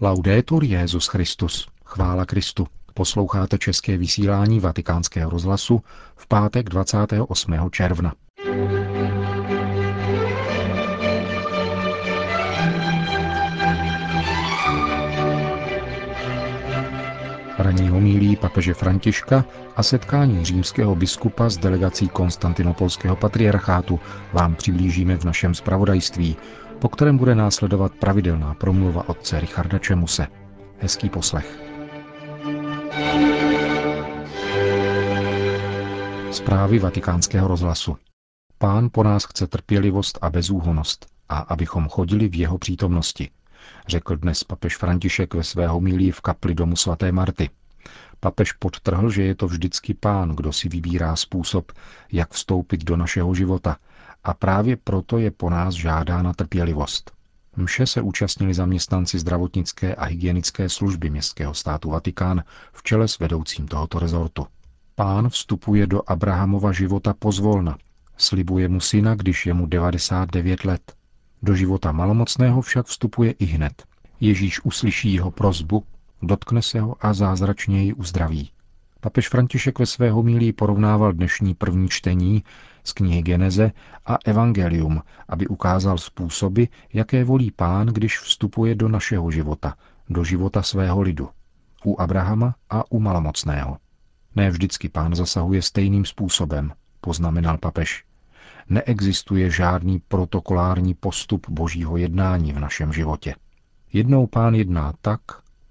Laudetur Jezus Christus. Chvála Kristu. Posloucháte české vysílání Vatikánského rozhlasu v pátek 28. června. Ranní homílí papeže Františka a setkání římského biskupa s delegací konstantinopolského patriarchátu vám přiblížíme v našem spravodajství, po kterém bude následovat pravidelná promluva otce Richarda Čemuse. Hezký poslech. Zprávy vatikánského rozhlasu. Pán po nás chce trpělivost a bezúhonost a abychom chodili v jeho přítomnosti, řekl dnes papež František ve své homílii v kapli domu svaté Marty. Papež podtrhl, že je to vždycky pán, kdo si vybírá způsob, jak vstoupit do našeho života a právě proto je po nás žádána trpělivost. Mše se účastnili zaměstnanci zdravotnické a hygienické služby městského státu Vatikán v čele s vedoucím tohoto rezortu. Pán vstupuje do Abrahamova života pozvolna. Slibuje mu syna, když je mu 99 let. Do života malomocného však vstupuje i hned. Ježíš uslyší jeho prozbu, dotkne se ho a zázračně ji uzdraví. Papež František ve své homílii porovnával dnešní první čtení z knihy Geneze a Evangelium, aby ukázal způsoby, jaké volí pán, když vstupuje do našeho života, do života svého lidu. U Abrahama a u malomocného. Ne vždycky pán zasahuje stejným způsobem, poznamenal papež. Neexistuje žádný protokolární postup božího jednání v našem životě. Jednou pán jedná tak,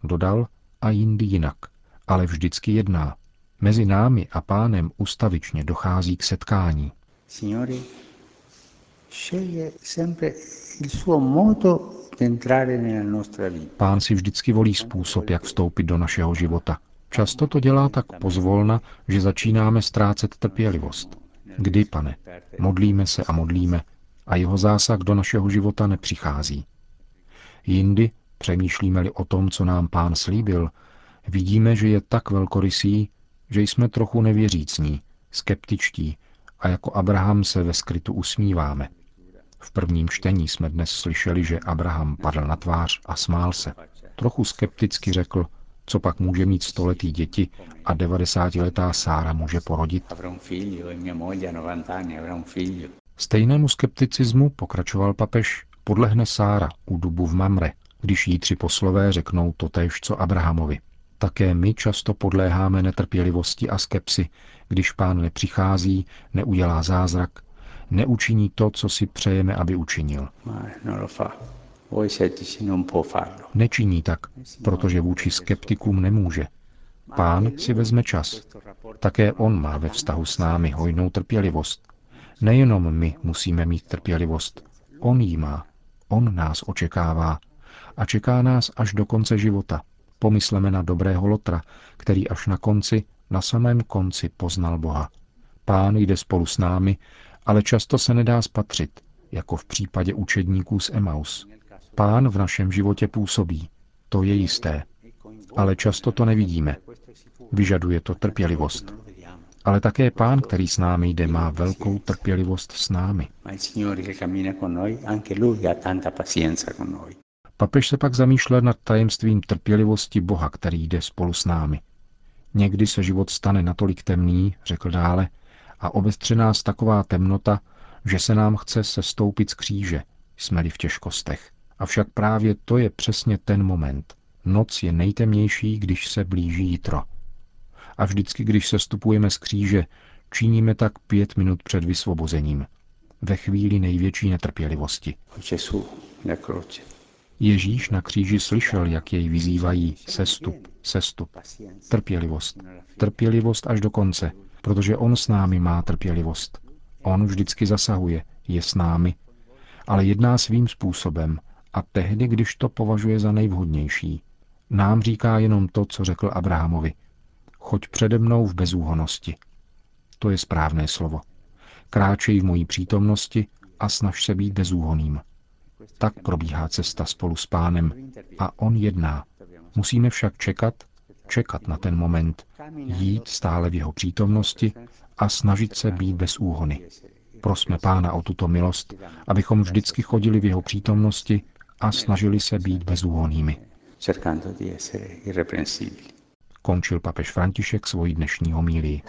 dodal, a jindy jinak, ale vždycky jedná. Mezi námi a pánem ustavičně dochází k setkání. Signore, Pán si vždycky volí způsob, jak vstoupit do našeho života. Často to dělá tak pozvolna, že začínáme ztrácet trpělivost. Kdy, pane? Modlíme se a modlíme a jeho zásah do našeho života nepřichází. Jindy, přemýšlíme-li o tom, co nám pán slíbil, vidíme, že je tak velkorysý, že jsme trochu nevěřícní, skeptičtí a jako Abraham se ve skrytu usmíváme. V prvním čtení jsme dnes slyšeli, že Abraham padl na tvář a smál se. Trochu skepticky řekl, co pak může mít stoletý děti a 90-letá Sára může porodit. Stejnému skepticismu, pokračoval papež, podlehne Sára u dubu v Mamre, když jí tři poslové řeknou totéž, co Abrahamovi. Také my často podléháme netrpělivosti a skepsi, když pán nepřichází, neudělá zázrak, neučiní to, co si přejeme, aby učinil. Nečiní tak, protože vůči skeptikům nemůže. Pán si vezme čas. Také on má ve vztahu s námi hojnou trpělivost. Nejenom my musíme mít trpělivost. On jí má. On nás očekává. A čeká nás až do konce života. Pomysleme na dobrého Lotra, který až na konci, na samém konci poznal Boha. Pán jde spolu s námi, ale často se nedá spatřit, jako v případě učedníků z Emaus. Pán v našem životě působí, to je jisté, ale často to nevidíme. Vyžaduje to trpělivost. Ale také pán, který s námi jde, má velkou trpělivost s námi. Papež se pak zamýšlel nad tajemstvím trpělivosti Boha, který jde spolu s námi. Někdy se život stane natolik temný, řekl dále, a obestře nás taková temnota, že se nám chce se stoupit z kříže, jsme-li v těžkostech. Avšak právě to je přesně ten moment. Noc je nejtemnější, když se blíží jitro. A vždycky, když se stupujeme z kříže, činíme tak pět minut před vysvobozením. Ve chvíli největší netrpělivosti. Ježíš na kříži slyšel, jak jej vyzývají sestup, sestup, trpělivost, trpělivost až do konce, protože on s námi má trpělivost. On vždycky zasahuje, je s námi, ale jedná svým způsobem a tehdy, když to považuje za nejvhodnější. Nám říká jenom to, co řekl Abrahamovi. Choď přede mnou v bezúhonosti. To je správné slovo. Kráčej v mojí přítomnosti a snaž se být bezúhoným. Tak probíhá cesta spolu s pánem a on jedná. Musíme však čekat, čekat na ten moment, jít stále v jeho přítomnosti a snažit se být bez úhony. Prosme pána o tuto milost, abychom vždycky chodili v jeho přítomnosti a snažili se být irreprensibili. Končil papež František svoji dnešní homílii.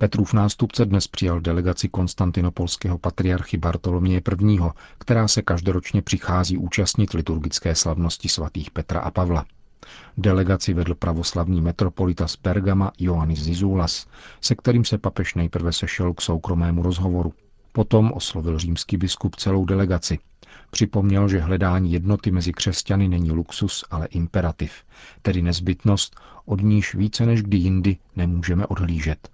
Petrův nástupce dnes přijal delegaci konstantinopolského patriarchy Bartoloměje I., která se každoročně přichází účastnit liturgické slavnosti svatých Petra a Pavla. Delegaci vedl pravoslavný metropolita z Pergama Ioannis Zizulas, se kterým se papež nejprve sešel k soukromému rozhovoru. Potom oslovil římský biskup celou delegaci. Připomněl, že hledání jednoty mezi křesťany není luxus, ale imperativ, tedy nezbytnost, od níž více než kdy jindy nemůžeme odhlížet.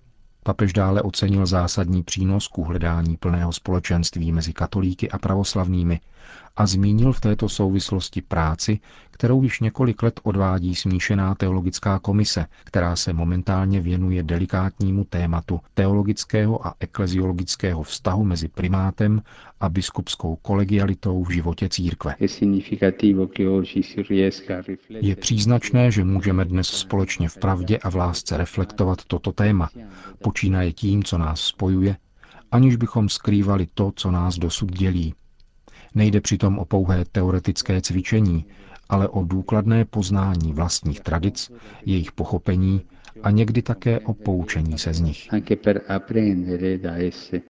Papež dále ocenil zásadní přínos k uhledání plného společenství mezi katolíky a pravoslavnými a zmínil v této souvislosti práci, kterou již několik let odvádí smíšená teologická komise, která se momentálně věnuje delikátnímu tématu teologického a ekleziologického vztahu mezi primátem a biskupskou kolegialitou v životě církve. Je příznačné, že můžeme dnes společně v pravdě a v lásce reflektovat toto téma, počínaje tím, co nás spojuje, aniž bychom skrývali to, co nás dosud dělí, Nejde přitom o pouhé teoretické cvičení, ale o důkladné poznání vlastních tradic, jejich pochopení a někdy také o poučení se z nich.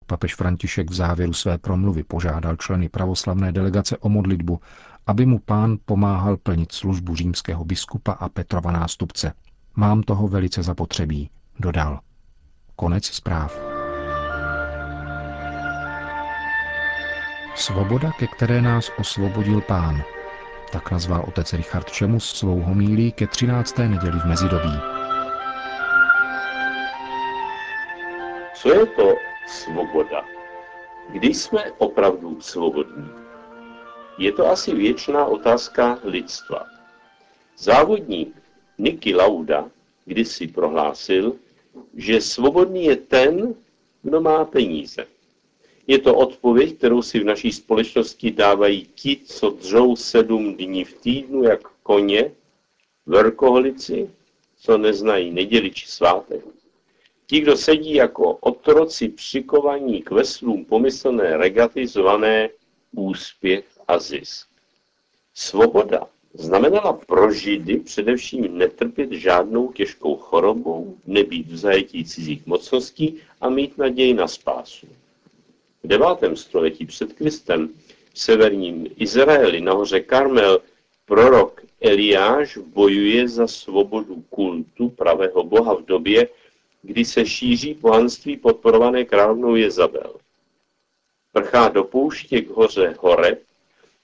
Papež František v závěru své promluvy požádal členy pravoslavné delegace o modlitbu, aby mu pán pomáhal plnit službu římského biskupa a Petrova nástupce. Mám toho velice zapotřebí, dodal. Konec zpráv. Svoboda, ke které nás osvobodil pán. Tak nazval otec Richard Čemus svou homílí ke 13. neděli v mezidobí. Co je to svoboda? Kdy jsme opravdu svobodní? Je to asi věčná otázka lidstva. Závodník Niky Lauda kdysi prohlásil, že svobodný je ten, kdo má peníze. Je to odpověď, kterou si v naší společnosti dávají ti, co dřou sedm dní v týdnu, jak koně, verkoholici, co neznají neděli či svátek. Ti, kdo sedí jako otroci přikovaní k veslům pomyslné regaty zvané úspěch a zisk. Svoboda znamenala pro Židy především netrpět žádnou těžkou chorobou, nebýt v zajetí cizích mocností a mít naději na spásu. V devátém století před Kristem v severním Izraeli na hoře Karmel prorok Eliáš bojuje za svobodu kultu pravého boha v době, kdy se šíří pohanství podporované královnou Jezabel. Prchá do pouště k hoře Horeb,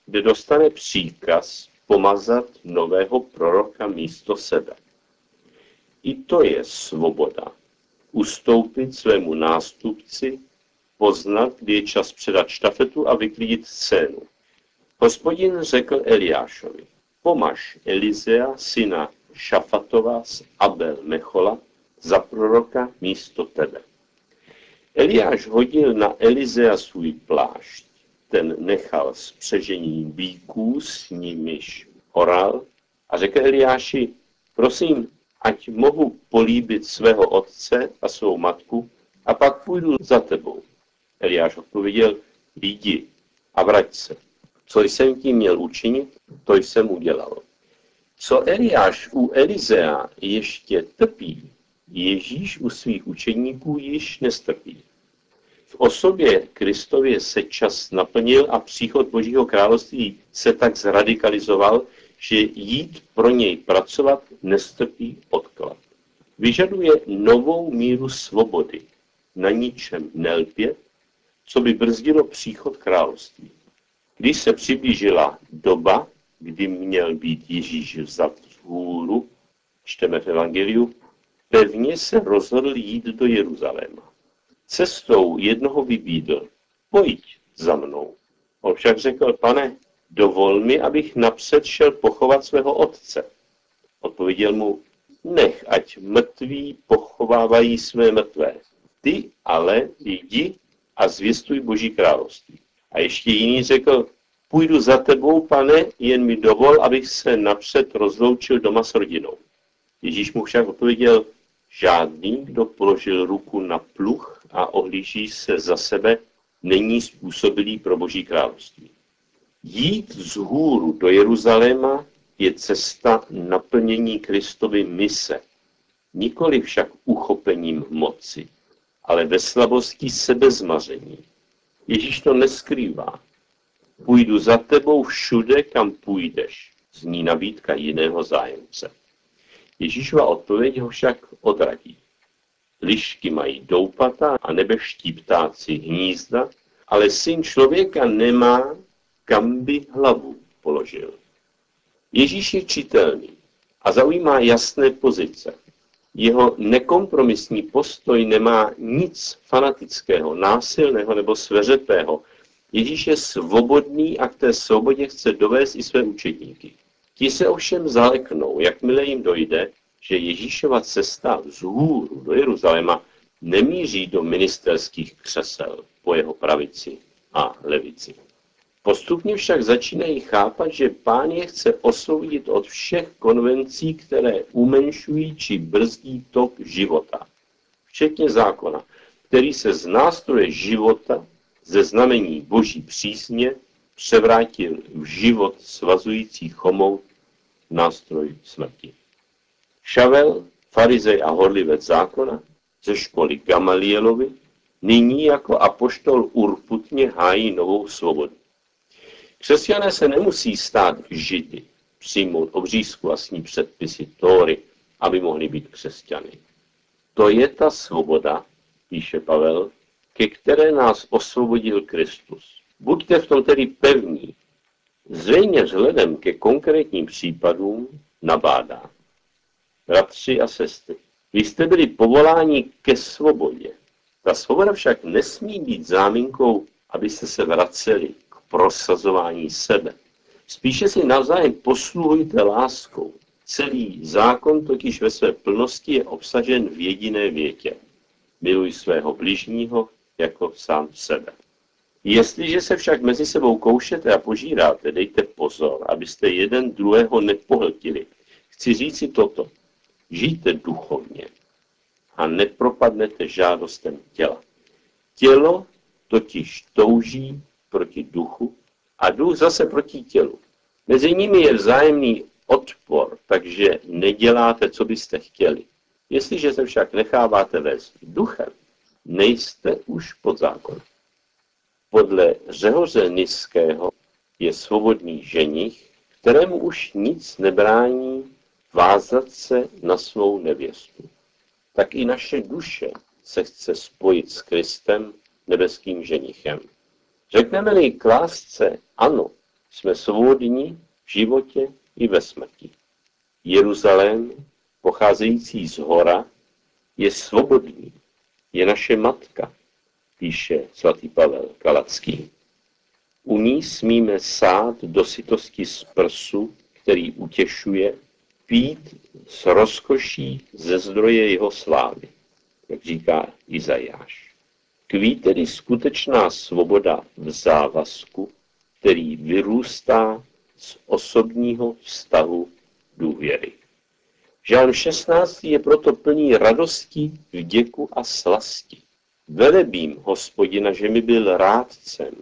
kde dostane příkaz pomazat nového proroka místo sebe. I to je svoboda. Ustoupit svému nástupci poznat, kdy je čas předat štafetu a vyklidit scénu. Hospodin řekl Eliášovi, pomaž Elizea, syna Šafatova z Abel Mechola, za proroka místo tebe. Eliáš hodil na Elizea svůj plášť. Ten nechal s přežením bíků, s nimiž oral a řekl Eliáši, prosím, ať mohu políbit svého otce a svou matku a pak půjdu za tebou. Eliáš odpověděl, jdi a vrať se. Co jsem tím měl učinit, to jsem udělal. Co Eliáš u Elizea ještě trpí, Ježíš u svých učeníků již nestrpí. V osobě Kristově se čas naplnil a příchod Božího království se tak zradikalizoval, že jít pro něj pracovat nestrpí odklad. Vyžaduje novou míru svobody, na ničem nelpět, co by brzdilo příchod království. Když se přiblížila doba, kdy měl být Ježíš vzat z hůru, čteme v Evangeliu, pevně se rozhodl jít do Jeruzaléma. Cestou jednoho vybídl, pojď za mnou. On však řekl, pane, dovol mi, abych napřed šel pochovat svého otce. Odpověděl mu, nech, ať mrtví pochovávají své mrtvé. Ty ale jdi a zvěstuj Boží království. A ještě jiný řekl, půjdu za tebou, pane, jen mi dovol, abych se napřed rozloučil doma s rodinou. Ježíš mu však odpověděl, žádný, kdo položil ruku na pluch a ohlíží se za sebe, není způsobilý pro Boží království. Jít z hůru do Jeruzaléma je cesta naplnění Kristovy mise, nikoli však uchopením moci, ale ve slabosti sebezmaření. Ježíš to neskrývá. Půjdu za tebou všude, kam půjdeš, zní nabídka jiného zájemce. Ježíšova odpověď ho však odradí. Lišky mají doupata a nebeští ptáci hnízda, ale syn člověka nemá, kam by hlavu položil. Ježíš je čitelný a zaujímá jasné pozice. Jeho nekompromisní postoj nemá nic fanatického, násilného nebo sveřepého. Ježíš je svobodný a k té svobodě chce dovést i své učedníky. Ti se ovšem zaleknou, jakmile jim dojde, že Ježíšova cesta vzhůru do Jeruzaléma nemíří do ministerských křesel po jeho pravici a levici. Postupně však začínají chápat, že pán je chce osvobodit od všech konvencí, které umenšují či brzdí tok života, včetně zákona, který se z nástroje života, ze znamení boží přísně, převrátil v život svazující chomou nástroj smrti. Šavel, farizej a horlivec zákona, ze školy Gamalielovi, nyní jako apoštol urputně hájí novou svobodu. Křesťané se nemusí stát židy, přijmout obřízku vlastní předpisy Tóry, aby mohli být křesťany. To je ta svoboda, píše Pavel, ke které nás osvobodil Kristus. Buďte v tom tedy pevní. Zřejmě vzhledem ke konkrétním případům nabádá. Bratři a sestry, vy jste byli povoláni ke svobodě. Ta svoboda však nesmí být záminkou, abyste se vraceli prosazování sebe. Spíše si navzájem posluhujte láskou. Celý zákon totiž ve své plnosti je obsažen v jediné větě. Miluj svého bližního jako sám sebe. Jestliže se však mezi sebou koušete a požíráte, dejte pozor, abyste jeden druhého nepohltili. Chci říci toto. Žijte duchovně a nepropadnete žádostem těla. Tělo totiž touží proti duchu a duch zase proti tělu. Mezi nimi je vzájemný odpor, takže neděláte, co byste chtěli. Jestliže se však necháváte vést duchem, nejste už pod zákonem. Podle Řehoře Niského je svobodný ženich, kterému už nic nebrání vázat se na svou nevěstu. Tak i naše duše se chce spojit s Kristem, nebeským ženichem. Řekneme-li k lásce ano, jsme svobodní v životě i ve smrti. Jeruzalém, pocházející z hora, je svobodný, je naše matka, píše svatý Pavel Kalacký. U ní smíme sát do sytosti z prsu, který utěšuje, pít s rozkoší ze zdroje jeho slávy, jak říká Izajáš. Kví tedy skutečná svoboda v závazku, který vyrůstá z osobního vztahu důvěry. Žán 16. je proto plný radosti, vděku a slasti. Velebím hospodina, že mi byl rádcem.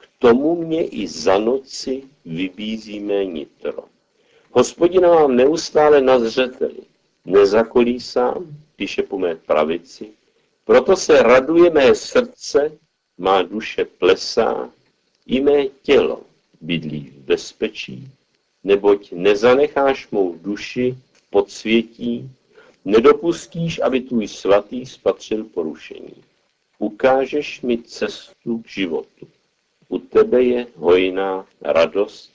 K tomu mě i za noci vybízí mé nitro. Hospodina mám neustále na zřeteli. Nezakolísám, píše po mé pravici. Proto se raduje mé srdce, má duše plesá, i mé tělo bydlí v bezpečí, neboť nezanecháš mou duši v podsvětí, nedopustíš, aby tvůj svatý spatřil porušení ukážeš mi cestu k životu. U tebe je hojná radost,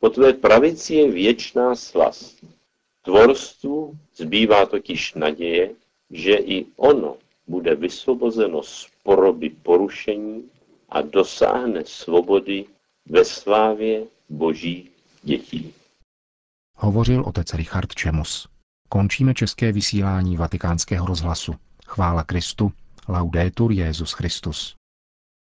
po tvé pravici je věčná slast. Tvorstvu zbývá totiž naděje, že i ono bude vysvobozeno z poroby porušení a dosáhne svobody ve slávě boží dětí. Hovořil otec Richard Čemus. Končíme české vysílání vatikánského rozhlasu. Chvála Kristu, Laudetur Jezus Christus.